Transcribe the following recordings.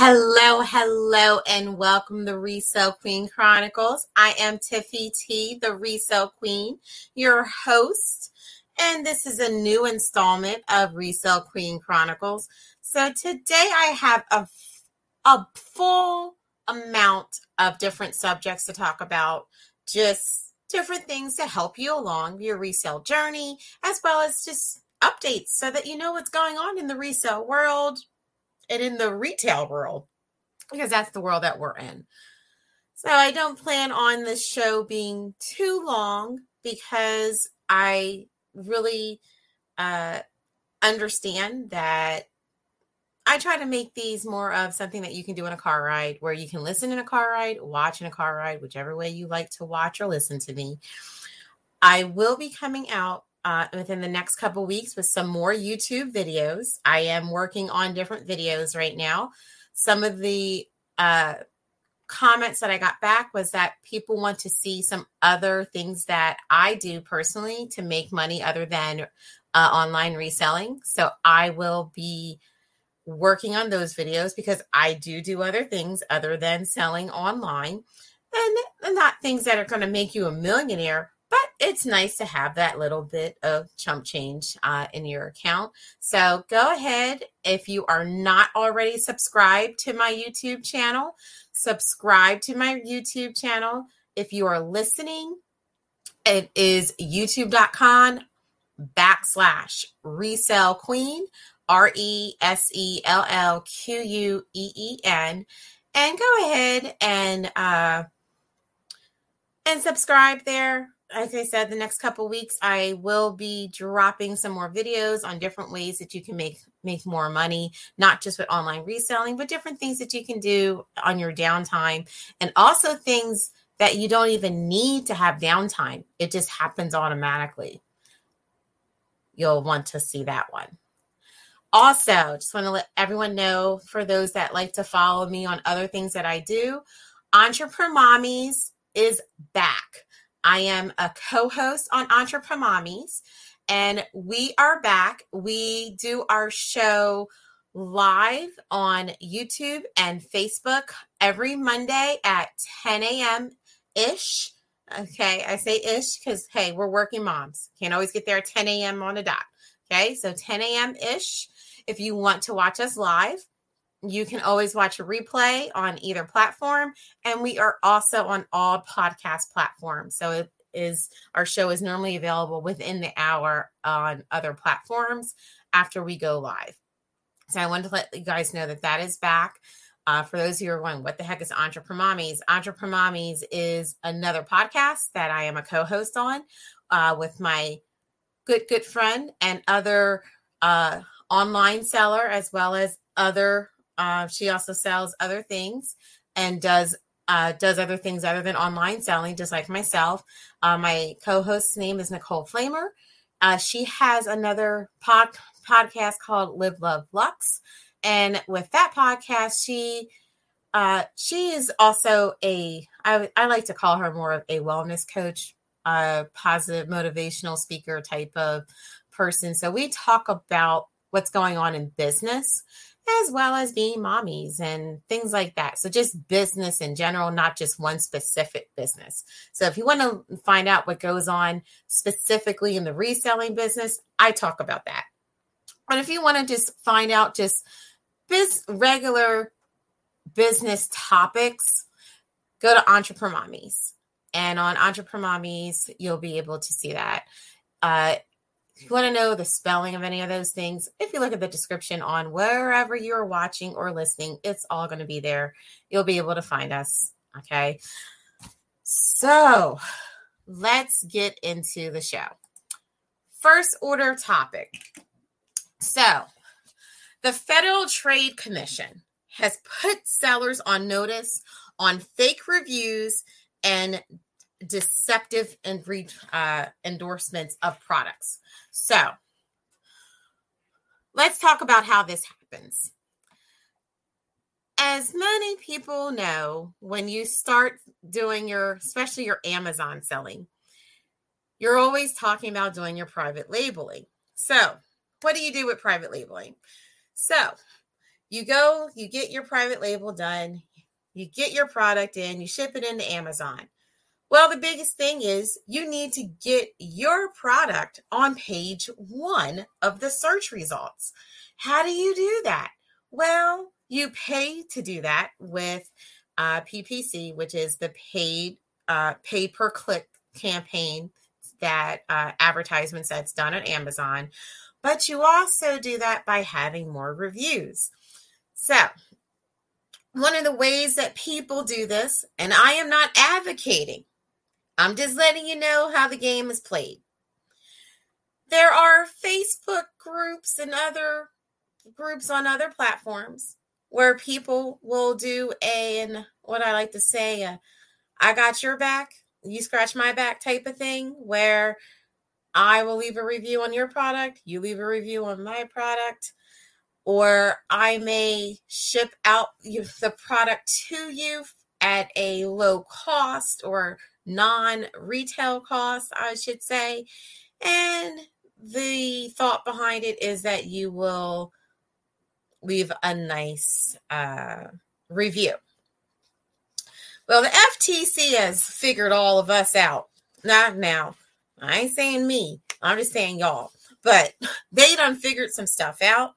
Hello, hello, and welcome to Resell Queen Chronicles. I am Tiffy T, the Resell Queen, your host, and this is a new installment of Resell Queen Chronicles. So today I have a, a full amount of different subjects to talk about, just different things to help you along your resale journey, as well as just updates so that you know what's going on in the resale world and in the retail world, because that's the world that we're in. So I don't plan on this show being too long because I really uh, understand that I try to make these more of something that you can do in a car ride where you can listen in a car ride, watch in a car ride, whichever way you like to watch or listen to me. I will be coming out uh, within the next couple weeks with some more YouTube videos. I am working on different videos right now. Some of the uh, comments that I got back was that people want to see some other things that I do personally to make money other than uh, online reselling. So I will be working on those videos because I do do other things other than selling online and not things that are going to make you a millionaire but it's nice to have that little bit of chump change uh, in your account. So go ahead. If you are not already subscribed to my YouTube channel, subscribe to my YouTube channel. If you are listening, it is youtube.com backslash resell queen R E S E L L Q U E E N. And go ahead and uh, and subscribe there. Like I said, the next couple weeks I will be dropping some more videos on different ways that you can make make more money, not just with online reselling, but different things that you can do on your downtime, and also things that you don't even need to have downtime. It just happens automatically. You'll want to see that one. Also, just want to let everyone know for those that like to follow me on other things that I do, Entrepreneur Mommies is back. I am a co host on Entrepreneur Mommies, and we are back. We do our show live on YouTube and Facebook every Monday at 10 a.m. ish. Okay, I say ish because, hey, we're working moms. Can't always get there at 10 a.m. on a dot. Okay, so 10 a.m. ish if you want to watch us live, you can always watch a replay on either platform. And we are also on all podcast platforms. So it is our show is normally available within the hour on other platforms after we go live. So I wanted to let you guys know that that is back. Uh, for those of you who are going, what the heck is Entrepreneur Mommies? Is another podcast that I am a co-host on uh, with my good, good friend and other uh, online seller as well as other. Uh, she also sells other things and does uh, does other things other than online selling, just like myself. Uh, my co-host's name is Nicole Flamer. Uh, she has another pod, podcast called Live Love Lux, and with that podcast, she uh, she is also a I, I like to call her more of a wellness coach, a positive motivational speaker type of person. So we talk about what's going on in business as well as being mommies and things like that. So, just business in general, not just one specific business. So, if you want to find out what goes on specifically in the reselling business, I talk about that. But if you want to just find out just biz- regular business topics, go to Entrepreneur Mommies. And on Entrepreneur Mommies, you'll be able to see that. Uh, if you want to know the spelling of any of those things, if you look at the description on wherever you're watching or listening, it's all going to be there. You'll be able to find us. Okay. So let's get into the show. First order topic. So, the Federal Trade Commission has put sellers on notice on fake reviews and deceptive and uh, endorsements of products. So let's talk about how this happens. As many people know, when you start doing your, especially your Amazon selling, you're always talking about doing your private labeling. So, what do you do with private labeling? So, you go, you get your private label done, you get your product in, you ship it into Amazon. Well, the biggest thing is you need to get your product on page one of the search results. How do you do that? Well, you pay to do that with uh, PPC, which is the paid uh, pay per click campaign that uh, advertisements that's done on Amazon. But you also do that by having more reviews. So, one of the ways that people do this, and I am not advocating, I'm just letting you know how the game is played. There are Facebook groups and other groups on other platforms where people will do an what I like to say, a, I got your back, you scratch my back type of thing, where I will leave a review on your product, you leave a review on my product, or I may ship out the product to you at a low cost or non retail costs, I should say. And the thought behind it is that you will leave a nice uh, review. Well, the FTC has figured all of us out. Not now. I ain't saying me. I'm just saying y'all. But they done figured some stuff out.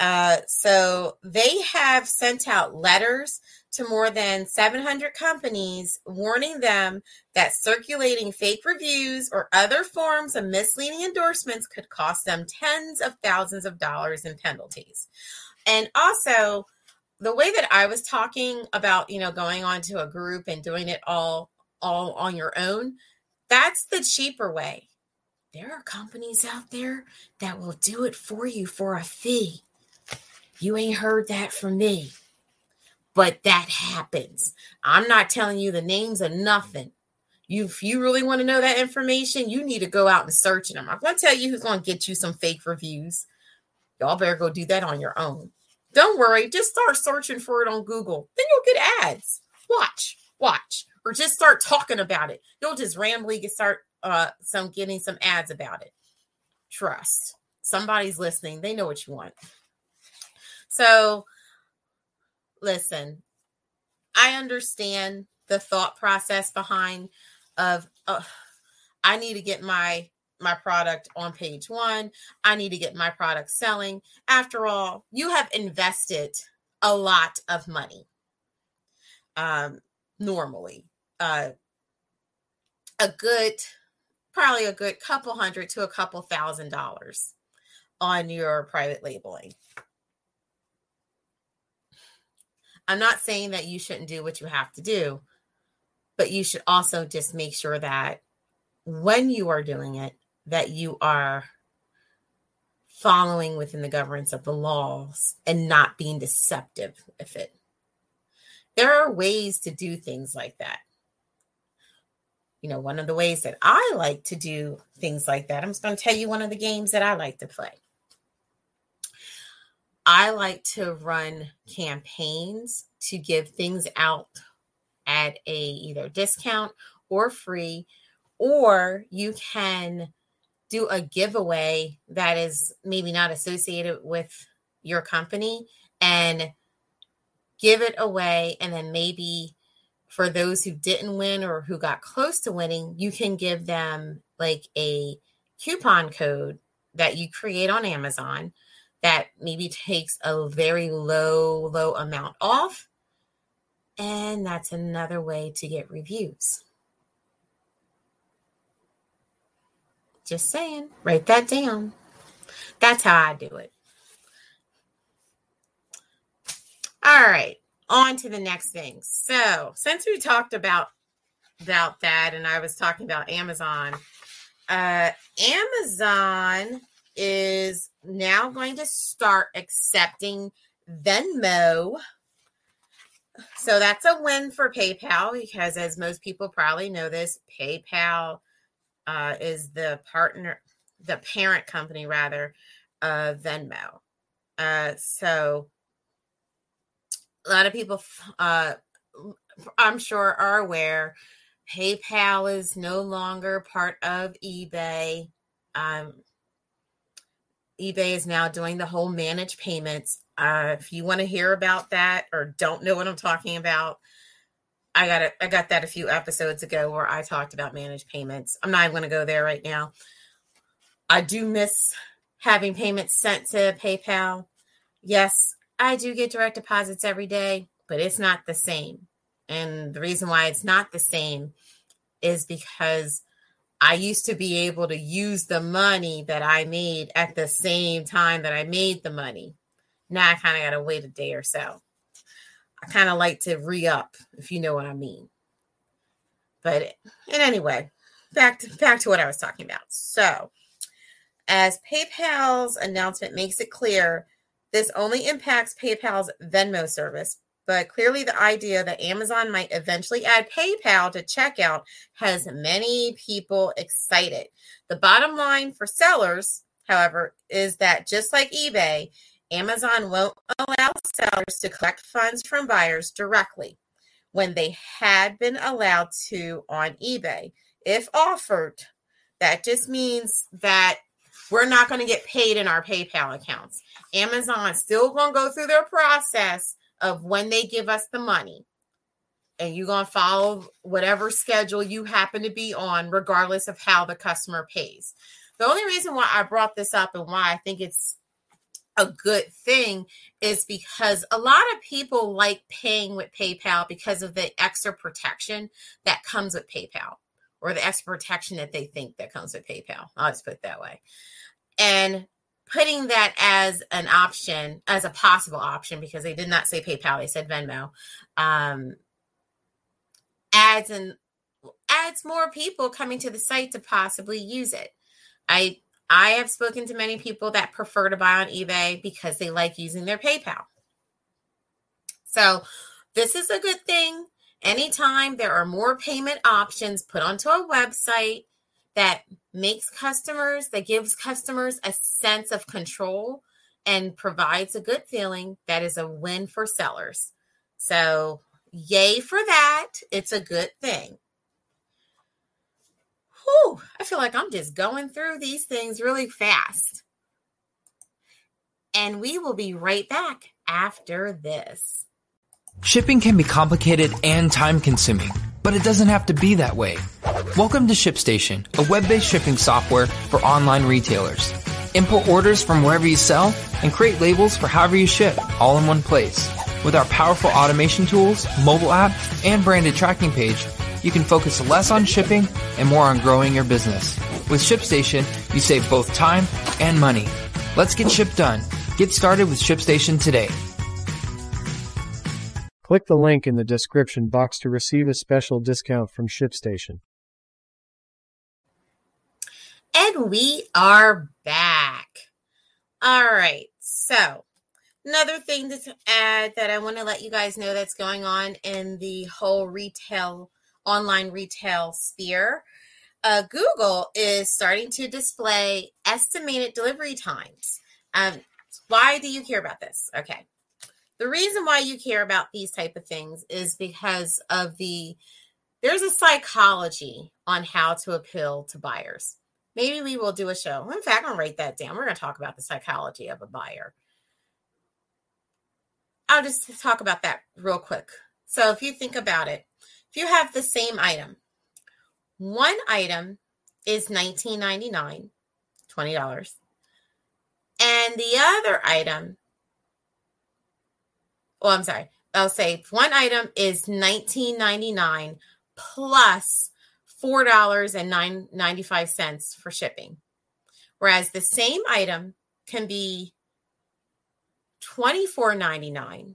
Uh, so they have sent out letters to more than 700 companies warning them that circulating fake reviews or other forms of misleading endorsements could cost them tens of thousands of dollars in penalties. And also, the way that I was talking about, you know, going onto a group and doing it all all on your own, that's the cheaper way. There are companies out there that will do it for you for a fee. You ain't heard that from me. But that happens. I'm not telling you the names of nothing. You, if you really want to know that information, you need to go out and search them. I'm going to tell you who's going to get you some fake reviews. Y'all better go do that on your own. Don't worry, just start searching for it on Google. Then you'll get ads. Watch, watch, or just start talking about it. You'll just randomly get start uh some getting some ads about it. Trust. Somebody's listening. They know what you want. So listen, I understand the thought process behind of I need to get my my product on page one. I need to get my product selling. After all, you have invested a lot of money. Um, normally, uh, a good, probably a good couple hundred to a couple thousand dollars on your private labeling. I'm not saying that you shouldn't do what you have to do, but you should also just make sure that when you are doing it, that you are following within the governance of the laws and not being deceptive with it. There are ways to do things like that. You know, one of the ways that I like to do things like that, I'm just going to tell you one of the games that I like to play. I like to run campaigns to give things out at a either discount or free, or you can do a giveaway that is maybe not associated with your company and give it away. And then maybe for those who didn't win or who got close to winning you can give them like a coupon code that you create on Amazon that maybe takes a very low low amount off and that's another way to get reviews Just saying, write that down. That's how I do it. All right, on to the next thing. So, since we talked about about that and I was talking about Amazon, uh Amazon is now going to start accepting Venmo. So that's a win for PayPal because, as most people probably know, this PayPal uh, is the partner, the parent company rather, of Venmo. Uh, so a lot of people, uh, I'm sure, are aware PayPal is no longer part of eBay. Um, eBay is now doing the whole managed payments Uh, if you want to hear about that or don't know what I'm talking about, I got it. I got that a few episodes ago where I talked about managed payments. I'm not going to go there right now. I do miss having payments sent to PayPal. Yes, I do get direct deposits every day, but it's not the same. And the reason why it's not the same is because I used to be able to use the money that I made at the same time that I made the money. Now I kind of got to wait a day or so. I kind of like to re up, if you know what I mean. But in anyway, back to back to what I was talking about. So, as PayPal's announcement makes it clear, this only impacts PayPal's Venmo service, but clearly the idea that Amazon might eventually add PayPal to checkout has many people excited. The bottom line for sellers, however, is that just like eBay, Amazon won't allow sellers to collect funds from buyers directly when they had been allowed to on eBay. If offered, that just means that we're not going to get paid in our PayPal accounts. Amazon's still going to go through their process of when they give us the money. And you're going to follow whatever schedule you happen to be on, regardless of how the customer pays. The only reason why I brought this up and why I think it's a good thing is because a lot of people like paying with PayPal because of the extra protection that comes with PayPal or the extra protection that they think that comes with PayPal. I'll just put it that way. And putting that as an option, as a possible option, because they did not say PayPal, they said Venmo, um, adds and adds more people coming to the site to possibly use it. I I have spoken to many people that prefer to buy on eBay because they like using their PayPal. So, this is a good thing. Anytime there are more payment options put onto a website that makes customers, that gives customers a sense of control and provides a good feeling, that is a win for sellers. So, yay for that. It's a good thing. Whew, I feel like I'm just going through these things really fast. And we will be right back after this. Shipping can be complicated and time consuming, but it doesn't have to be that way. Welcome to ShipStation, a web based shipping software for online retailers. Input orders from wherever you sell and create labels for however you ship all in one place. With our powerful automation tools, mobile app, and branded tracking page, you can focus less on shipping and more on growing your business. With ShipStation, you save both time and money. Let's get ship done. Get started with ShipStation today. Click the link in the description box to receive a special discount from ShipStation. And we are back. All right. So, another thing to add that I want to let you guys know that's going on in the whole retail online retail sphere, uh, Google is starting to display estimated delivery times. Um, why do you care about this? Okay. The reason why you care about these type of things is because of the there's a psychology on how to appeal to buyers. Maybe we will do a show. In fact, I'm gonna write that down. We're gonna talk about the psychology of a buyer. I'll just talk about that real quick. So if you think about it, if you have the same item, one item is $19.99, $20. And the other item, oh, I'm sorry. I'll say one item is $19.99 plus $4.95 for shipping. Whereas the same item can be $24.99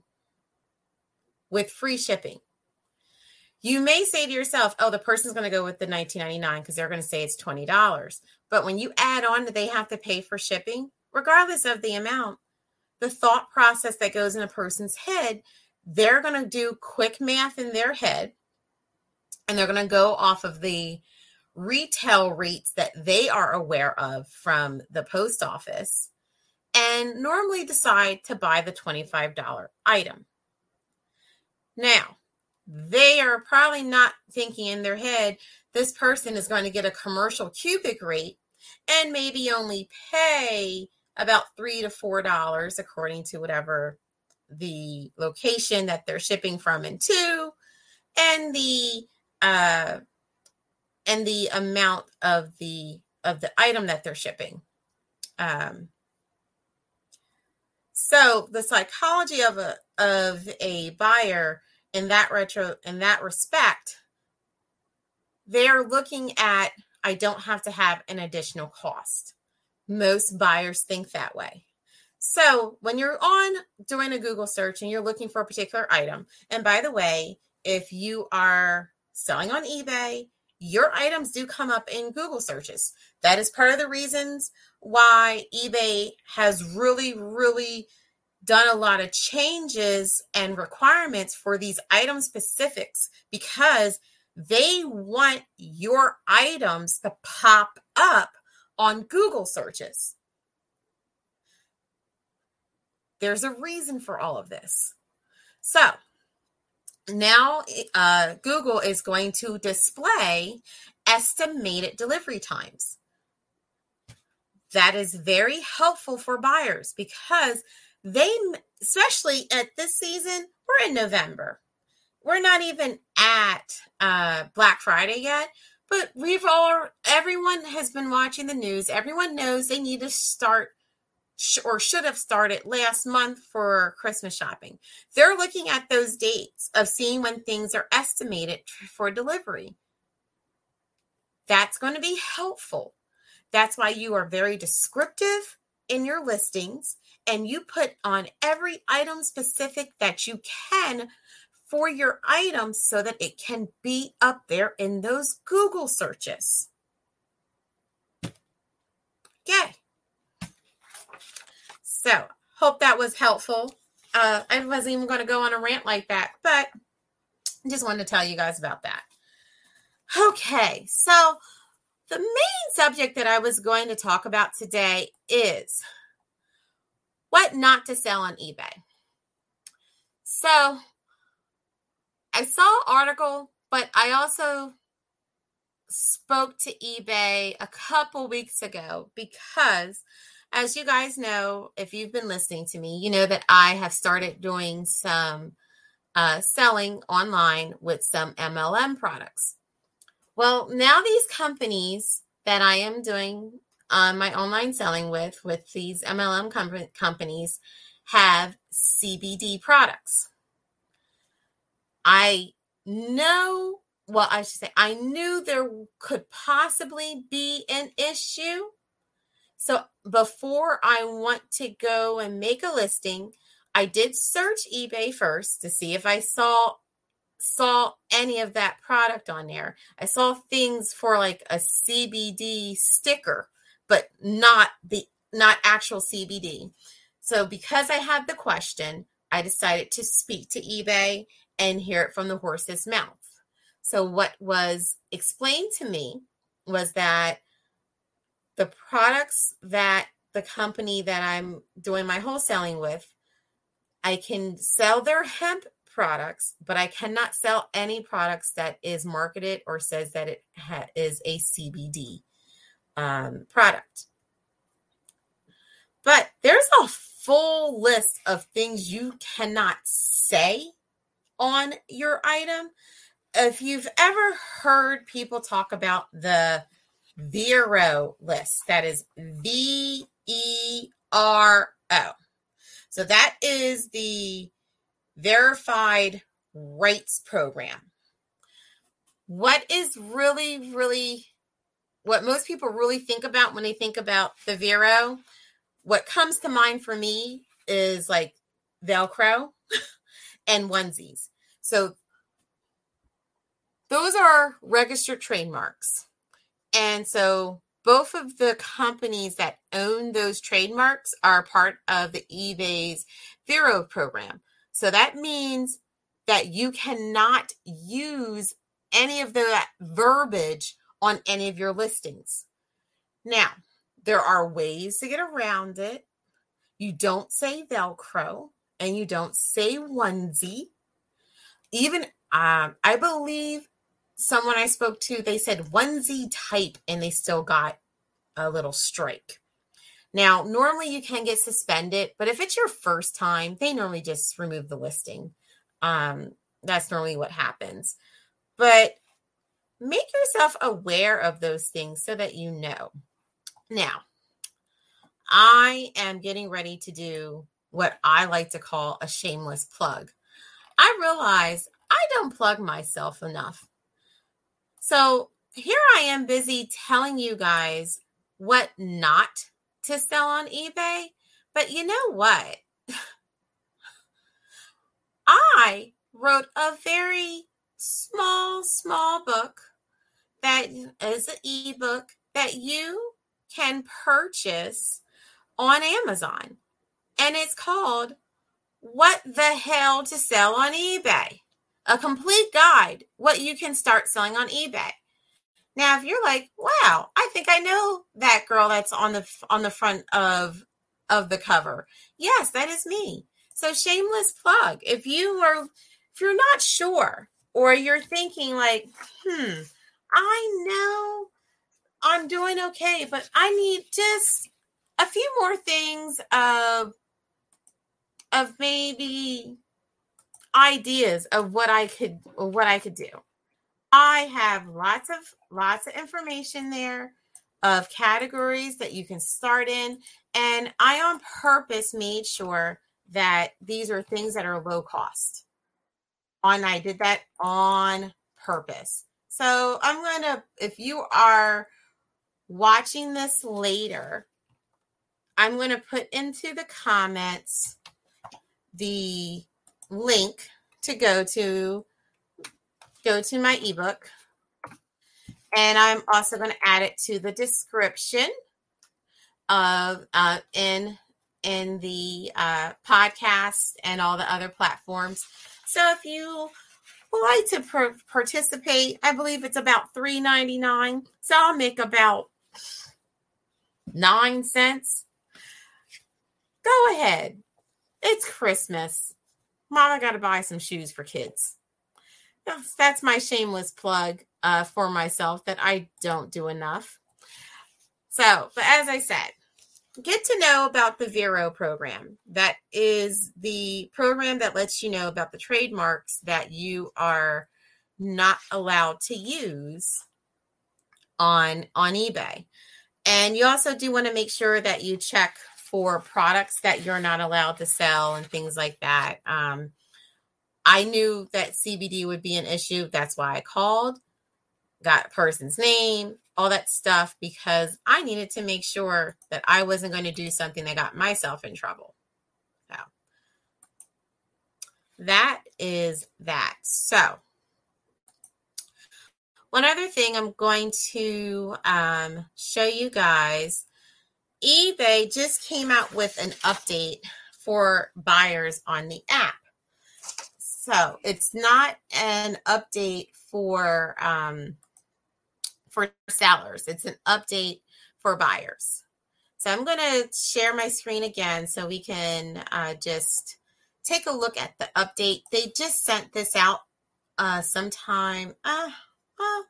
with free shipping. You may say to yourself, oh, the person's going to go with the 19.99 because they're going to say it's $20. But when you add on that they have to pay for shipping, regardless of the amount, the thought process that goes in a person's head, they're going to do quick math in their head and they're going to go off of the retail rates that they are aware of from the post office and normally decide to buy the $25 item. Now, they are probably not thinking in their head this person is going to get a commercial cubic rate and maybe only pay about three to four dollars according to whatever the location that they're shipping from and to and the uh and the amount of the of the item that they're shipping. Um so the psychology of a of a buyer in that retro in that respect they're looking at i don't have to have an additional cost most buyers think that way. So when you're on doing a google search and you're looking for a particular item and by the way if you are selling on ebay your items do come up in google searches. That is part of the reasons why ebay has really really done a lot of changes and requirements for these item specifics because they want your items to pop up on Google searches. There's a reason for all of this. So now uh, Google is going to display estimated delivery times. That is very helpful for buyers because they, especially at this season, we're in November we're not even at uh, Black Friday yet, but we've all everyone has been watching the news. Everyone knows they need to start or should have started last month for Christmas shopping. They're looking at those dates of seeing when things are estimated for delivery. That's going to be helpful. That's why you are very descriptive in your listings and you put on every item specific that you can for your items so that it can be up there in those Google searches. Okay. So, hope that was helpful. Uh, I wasn't even going to go on a rant like that, but I just wanted to tell you guys about that. Okay, so the main subject that I was going to talk about today is what not to sell on eBay. So, I saw article, but I also spoke to eBay a couple weeks ago because, as you guys know, if you've been listening to me, you know that I have started doing some uh, selling online with some MLM products. Well, now these companies that I am doing uh, my online selling with, with these MLM com- companies, have CBD products. I know, well, I should say, I knew there could possibly be an issue. So before I want to go and make a listing, I did search eBay first to see if I saw saw any of that product on there. I saw things for like a CBD sticker, but not the not actual CBD. So because I had the question, I decided to speak to eBay and hear it from the horse's mouth. So, what was explained to me was that the products that the company that I'm doing my wholesaling with, I can sell their hemp products, but I cannot sell any products that is marketed or says that it ha- is a CBD um, product. But there's a full list of things you cannot say on your item. If you've ever heard people talk about the Vero list, that is V E R O. So that is the verified rights program. What is really, really, what most people really think about when they think about the Vero, what comes to mind for me is like Velcro and onesies. So those are registered trademarks. And so both of the companies that own those trademarks are part of the eBay's Vero program. So that means that you cannot use any of that verbiage on any of your listings. Now, there are ways to get around it. You don't say Velcro and you don't say onesie. Even um, I believe someone I spoke to, they said onesie type and they still got a little strike. Now, normally you can get suspended, but if it's your first time, they normally just remove the listing. Um, that's normally what happens. But make yourself aware of those things so that you know. Now, I am getting ready to do what I like to call a shameless plug. I realize I don't plug myself enough. So here I am busy telling you guys what not to sell on eBay. But you know what? I wrote a very small, small book that is an ebook that you can purchase on Amazon. And it's called What the Hell to Sell on eBay. A complete guide what you can start selling on eBay. Now, if you're like, "Wow, I think I know that girl that's on the on the front of of the cover." Yes, that is me. So shameless plug. If you are if you're not sure or you're thinking like, "Hmm, I know I'm doing okay, but I need just a few more things of of maybe ideas of what I could what I could do. I have lots of lots of information there of categories that you can start in and I on purpose made sure that these are things that are low cost. And I did that on purpose. So I'm going to if you are watching this later, I'm going to put into the comments the link to go to go to my ebook. And i'm also going to add it to the description of uh, in in the uh, podcast and all the other platforms. So if you would like to per- participate i believe it's about 3.99 so i'll make about nine cents. Go ahead it's Christmas. Mama got to buy some shoes for kids. That's my shameless plug uh, for myself that I don't do enough. So, but as I said, get to know about the Vero program. That is the program that lets you know about the trademarks that you are not allowed to use on on eBay. And you also do want to make sure that you check for products that you're not allowed to sell and things like that. Um, I knew that CBD would be an issue. That's why I called, got a person's name, all that stuff, because I needed to make sure that I wasn't going to do something that got myself in trouble. So that is that. So, one other thing I'm going to um, show you guys eBay just came out with an update for buyers on the app. So it's not an update for um, for sellers. It's an update for buyers. So I'm going to share my screen again so we can uh, just take a look at the update. They just sent this out uh, sometime. Uh, well,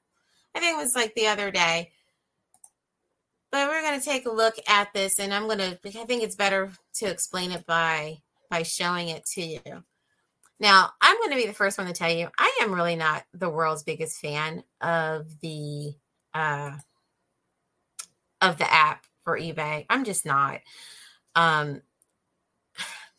I think it was like the other day. But we're going to take a look at this and I'm going to I think it's better to explain it by by showing it to you. Now, I'm going to be the first one to tell you I am really not the world's biggest fan of the uh of the app for eBay. I'm just not. Um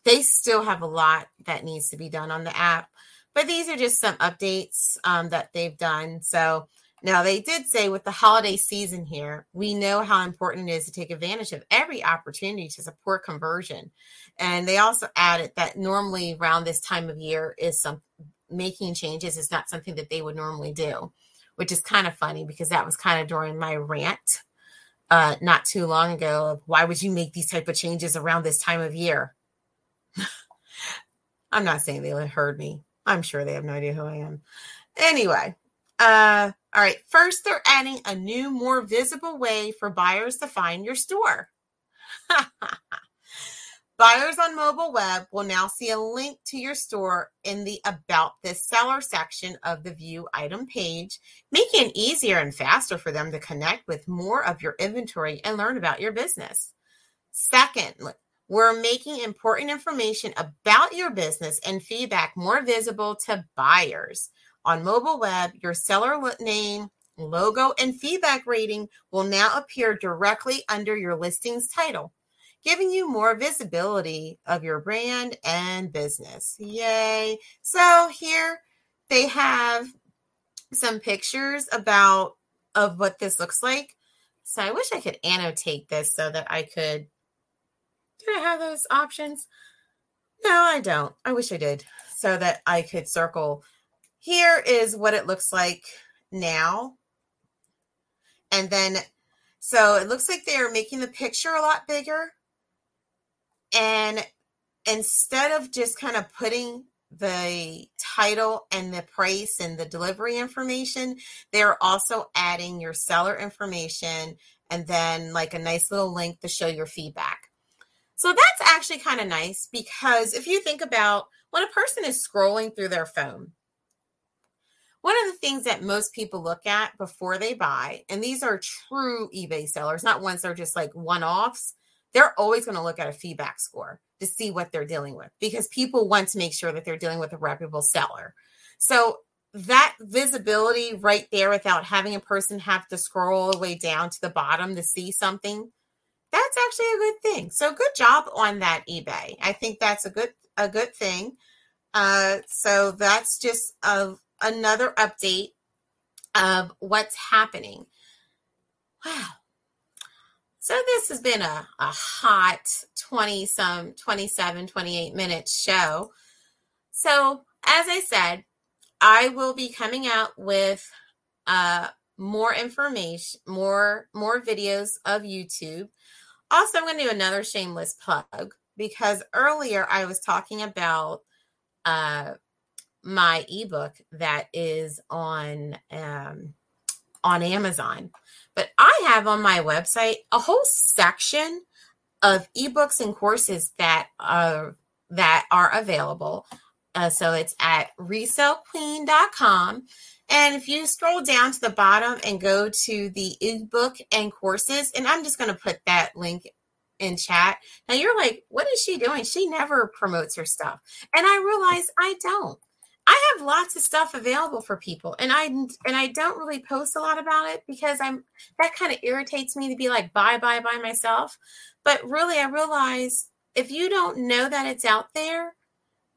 they still have a lot that needs to be done on the app, but these are just some updates um, that they've done. So now, they did say with the holiday season here, we know how important it is to take advantage of every opportunity to support conversion. And they also added that normally around this time of year is some making changes is not something that they would normally do, which is kind of funny because that was kind of during my rant uh, not too long ago of why would you make these type of changes around this time of year? I'm not saying they heard me. I'm sure they have no idea who I am. Anyway, uh, all right. First, they're adding a new, more visible way for buyers to find your store. Buyers on mobile web will now see a link to your store in the About This Seller section of the View Item page, making it easier and faster for them to connect with more of your inventory and learn about your business. Second, we're making important information about your business and feedback more visible to buyers. On mobile web, your seller name, logo, and feedback rating will now appear directly under your listing's title, giving you more visibility of your brand and business. Yay! So here they have some pictures about of what this looks like. So I wish I could annotate this so that I could do I have those options? No, I don't. I wish I did so that I could circle. Here is what it looks like now. And then, so it looks like they're making the picture a lot bigger. And instead of just kind of putting the title and the price and the delivery information, they're also adding your seller information and then like a nice little link to show your feedback. So that's actually kind of nice because if you think about when a person is scrolling through their phone, one of the things that most people look at before they buy, and these are true eBay sellers, not ones that are just like one offs, they're always going to look at a feedback score to see what they're dealing with because people want to make sure that they're dealing with a reputable seller. So that visibility right there without having a person have to scroll all the way down to the bottom to see something that's actually a good thing. So good job on that eBay. I think that's a good a good thing. Uh, so that's just a, another update of what's happening. Wow. So this has been a, a hot 20 some 27 28 minute show. So as I said, I will be coming out with uh, more information, more more videos of YouTube also, I'm going to do another shameless plug because earlier I was talking about uh, my ebook that is on um, on Amazon, but I have on my website a whole section of ebooks and courses that are that are available. Uh, so it's at resellqueen.com and if you scroll down to the bottom and go to the ebook and courses, and I'm just going to put that link in chat. Now you're like, what is she doing? She never promotes her stuff. And I realize I don't. I have lots of stuff available for people and I and I don't really post a lot about it because I'm that kind of irritates me to be like bye bye bye myself. But really I realize if you don't know that it's out there,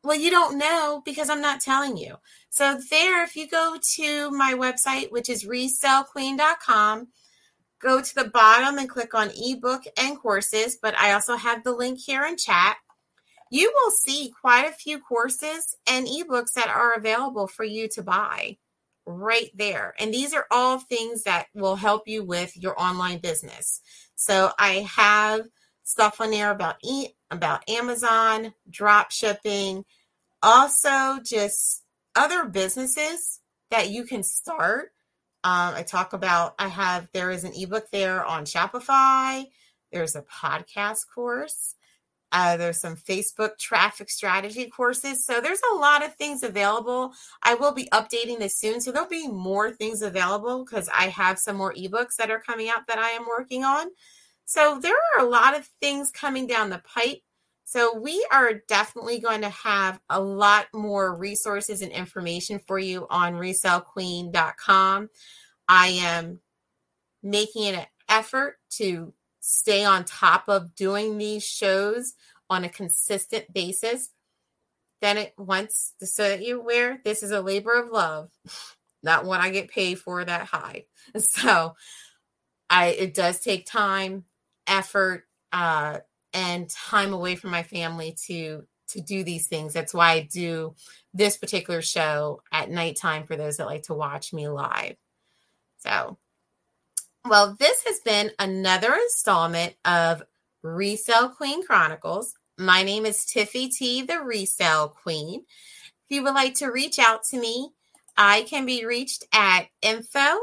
well, you don't know because I'm not telling you. So, there, if you go to my website, which is resellqueen.com, go to the bottom and click on ebook and courses. But I also have the link here in chat. You will see quite a few courses and ebooks that are available for you to buy right there. And these are all things that will help you with your online business. So, I have stuff on there about e- about Amazon, drop shipping, also just other businesses that you can start. Um, I talk about, I have, there is an ebook there on Shopify. There's a podcast course. Uh, there's some Facebook traffic strategy courses. So there's a lot of things available. I will be updating this soon. So there'll be more things available because I have some more ebooks that are coming out that I am working on. So there are a lot of things coming down the pipe. So we are definitely going to have a lot more resources and information for you on resellqueen.com. I am making an effort to stay on top of doing these shows on a consistent basis. Then it once so that you're aware, this is a labor of love, not one I get paid for that high. So I it does take time effort uh, and time away from my family to to do these things. That's why I do this particular show at nighttime for those that like to watch me live. So, well, this has been another installment of Resell Queen Chronicles. My name is Tiffy T, the Resell Queen. If you would like to reach out to me, I can be reached at info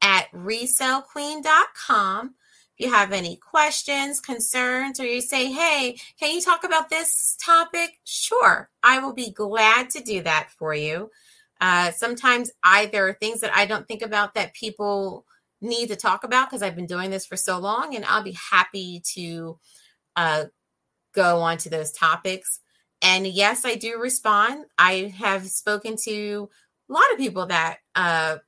at resellqueen.com you have any questions, concerns, or you say, hey, can you talk about this topic? Sure, I will be glad to do that for you. Uh, sometimes are things that I don't think about that people need to talk about because I've been doing this for so long, and I'll be happy to uh, go on to those topics. And yes, I do respond. I have spoken to a lot of people that uh,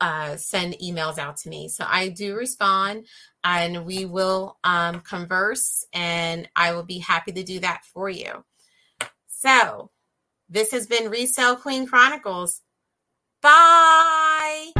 uh, send emails out to me. So I do respond and we will um, converse, and I will be happy to do that for you. So this has been Resell Queen Chronicles. Bye.